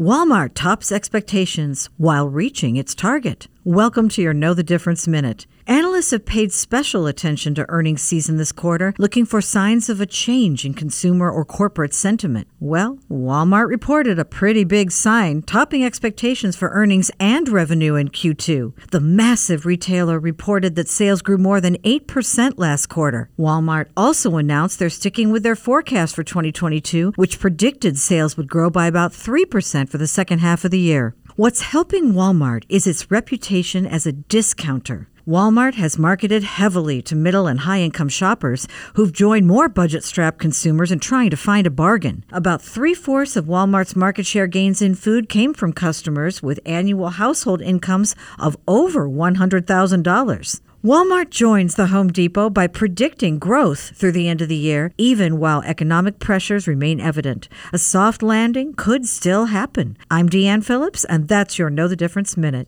Walmart tops expectations while reaching its target. Welcome to your Know the Difference Minute. Have paid special attention to earnings season this quarter, looking for signs of a change in consumer or corporate sentiment. Well, Walmart reported a pretty big sign, topping expectations for earnings and revenue in Q2. The massive retailer reported that sales grew more than 8% last quarter. Walmart also announced they're sticking with their forecast for 2022, which predicted sales would grow by about 3% for the second half of the year. What's helping Walmart is its reputation as a discounter. Walmart has marketed heavily to middle and high income shoppers who've joined more budget strapped consumers in trying to find a bargain. About three fourths of Walmart's market share gains in food came from customers with annual household incomes of over $100,000. Walmart joins the Home Depot by predicting growth through the end of the year, even while economic pressures remain evident. A soft landing could still happen. I'm Deanne Phillips, and that's your Know the Difference Minute.